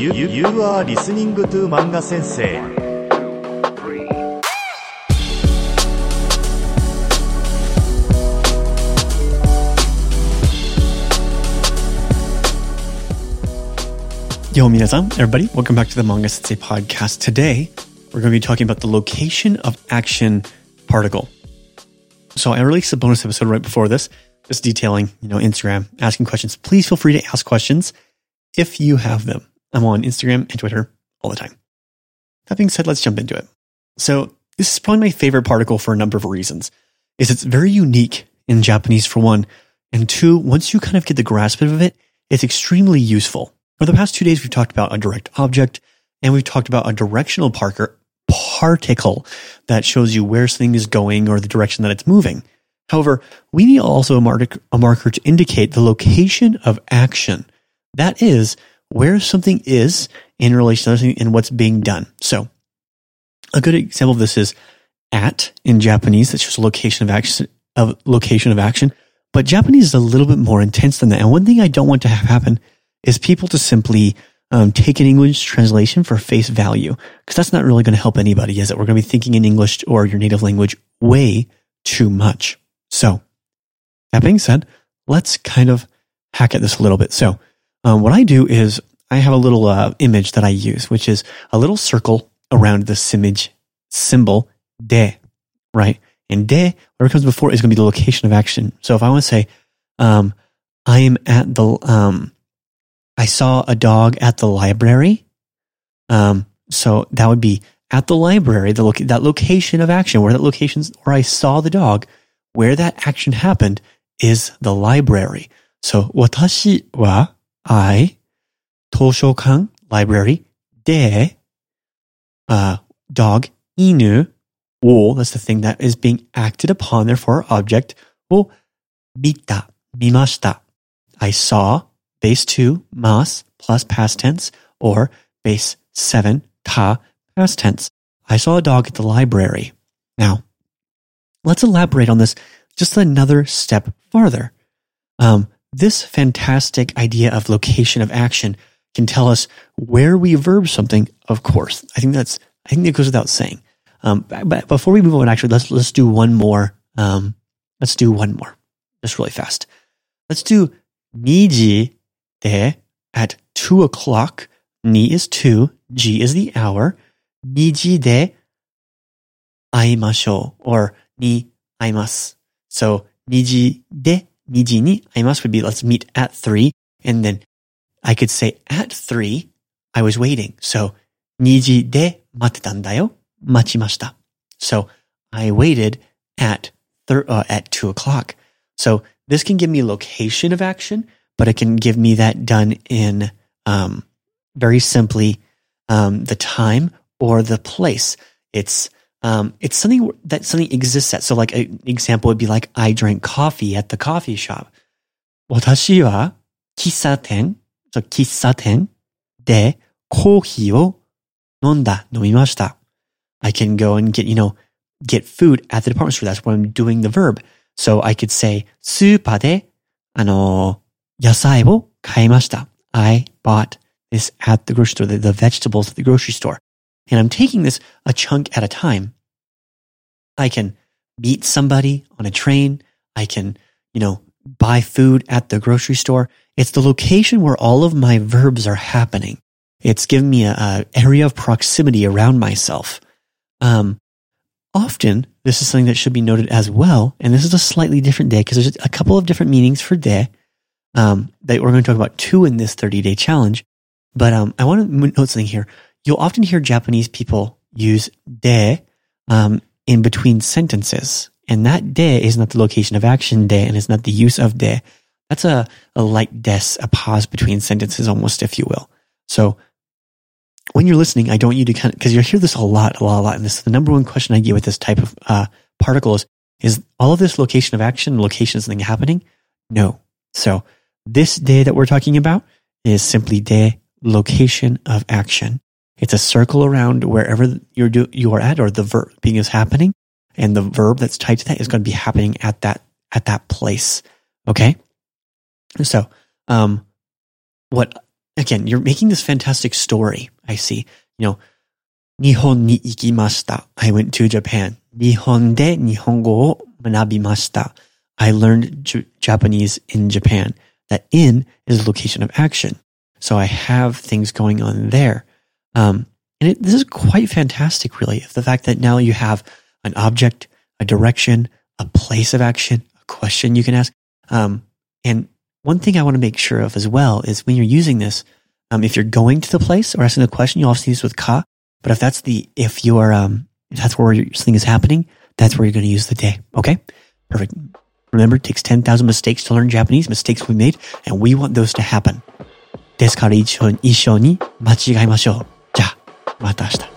You, you, you are listening to 漫画先生。Yo, minasan, everybody. Welcome back to the Manga Sensei podcast. Today, we're going to be talking about the location of action particle. So I released a bonus episode right before this, just detailing, you know, Instagram, asking questions. Please feel free to ask questions if you have them. I'm on Instagram and Twitter all the time. That being said, let's jump into it. So this is probably my favorite particle for a number of reasons. Is it's very unique in Japanese for one, and two, once you kind of get the grasp of it, it's extremely useful. For the past two days, we've talked about a direct object and we've talked about a directional parker, particle that shows you where something is going or the direction that it's moving. However, we need also a, a marker to indicate the location of action. That is where something is in relation to something and what's being done. So a good example of this is at in Japanese. That's just location of action, of location of action. But Japanese is a little bit more intense than that. And one thing I don't want to have happen is people to simply um, take an English translation for face value because that's not really going to help anybody, is it? We're going to be thinking in English or your native language way too much. So, that being said, let's kind of hack at this a little bit. So, um, what I do is I have a little uh, image that I use, which is a little circle around this image symbol de, right? And de, whatever comes before, is going to be the location of action. So if I want to say, um, I am at the um, I saw a dog at the library. Um, so that would be at the library, the that location of action, where that locations where I saw the dog, where that action happened is the library. So 私は I 図書館 library で uh, dog 犬 wool that's the thing that is being acted upon therefore object を見た見ました I saw base 2 mas plus past tense or base 7 ta past tense. I saw a dog at the library. Now, let's elaborate on this just another step farther. Um, this fantastic idea of location of action can tell us where we verb something, of course. I think that's, I think it goes without saying. Um, but before we move on, actually, let's, let's do one more. Um, let's do one more, just really fast. Let's do niji there at two o'clock. Ni is two, ji is the hour. Niji de aimashou or ni aimasu. So niji de niji ni aimasu would be let's meet at three. And then I could say at three, I was waiting. So niji de matetan da yo, machimashita. So I waited at thir- uh, at two o'clock. So this can give me location of action, but it can give me that done in um, very simply um, the time or the place. It's um, it's something that something exists at. So, like an example would be like I drank coffee at the coffee shop. 私は喫茶店、so 喫茶店でコーヒーを飲んだ、飲みました。I can go and get, you know, get food at the department store. That's when I'm doing the verb. So I could say, スーパーで、あの、野菜を買いました。I bought this at the grocery store, the, the vegetables at the grocery store. And I'm taking this a chunk at a time. I can meet somebody on a train. I can, you know, buy food at the grocery store. It's the location where all of my verbs are happening. It's given me a, a area of proximity around myself. Um, often this is something that should be noted as well. And this is a slightly different de because there's a couple of different meanings for de um, that we're going to talk about two in this 30 day challenge. But um, I want to note something here. You'll often hear Japanese people use de um, in between sentences. And that de is not the location of action de and is not the use of de. That's a, a light des, a pause between sentences almost, if you will. So when you're listening, I don't want you to kind of, because you'll hear this a lot, a lot, a lot. And this is the number one question I get with this type of uh, particle is, is all of this location of action, location of something happening? No. So this de that we're talking about is simply de location of action. It's a circle around wherever you're do, you are at or the verb being is happening. And the verb that's tied to that is going to be happening at that, at that place. Okay. So, um, what, again, you're making this fantastic story. I see, you know, Nihon ni ikimashita. I went to Japan. Nihon de Nihongo o manabimashita. I learned J- Japanese in Japan. That in is location of action. So I have things going on there. Um, and it, this is quite fantastic, really, the fact that now you have an object, a direction, a place of action, a question you can ask. Um, and one thing I want to make sure of as well is when you're using this, um, if you're going to the place or asking the question, you obviously use with ka. But if that's the if you're um, if that's where your thing is happening, that's where you're going to use the de. Okay, perfect. Remember, it takes ten thousand mistakes to learn Japanese. Mistakes we made, and we want those to happen. ですから一緒に間違いましょう。また明日。